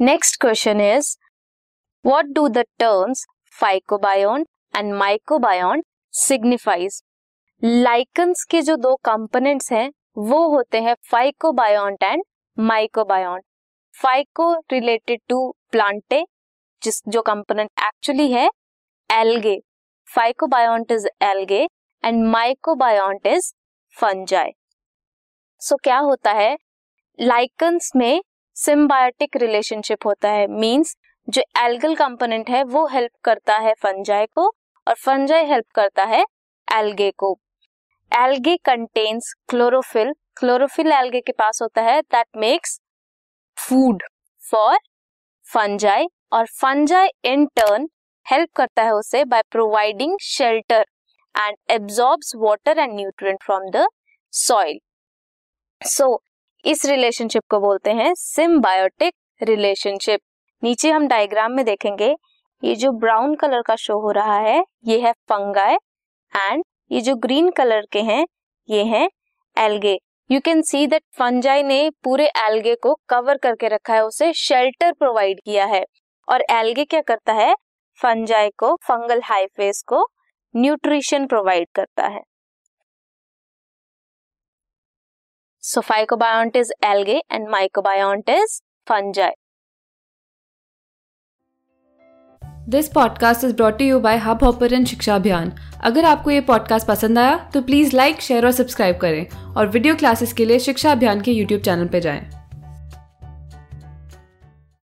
Next question is what do the terms phycobiont and mycobiont signifies lichens के जो दो components हैं, वो होते हैं phycobiont and mycobiont phyco related to plantae जिस जो कंपोनेंट एक्चुअली है algae phycobiont is algae and mycobiont is fungi so क्या होता है? लाइकन्स में सिम्बायोटिक रिलेशनशिप होता है। मींस जो एल्गल कंपोनेंट है, वो हेल्प करता है फंजाई को और फंजाई हेल्प करता है एल्गे को। Algae contains chlorophyll. Chlorophyll algae के पास होता है। That makes food for fungi और फंजाई इन टर्न हेल्प करता है उसे by providing shelter and absorbs water and nutrient from the soil so इस रिलेशनशिप को बोलते हैं सिम्बायोटिक रिलेशनशिप नीचे हम डायग्राम में देखेंगे, ये जो ब्राउन कलर का शो हो रहा है, ये है फंगाई एंड ये जो ग्रीन कलर के हैं, ये हैं algae you can see that fungi ने पूरे एल्गे को कवर करके रखा है, उसे शेल्टर प्रोवाइड किया है. और एल्गे क्या करता है? फंजाई को फंगल हाइफेस को न्यूट्रिशन प्रोवाइड करता है. So phycobiont is algae and mycobiont is fungi this podcast is brought you by hub hopper Shiksha Abhiyan अगर आपको ये पॉडकास्ट पसंद आया तो प्लीज़ लाइक शेयर और सब्सक्राइब करें और वीडियो क्लासेस के लिए शिक्षा अभियान के यूट्यूब चैनल पर जाएँ।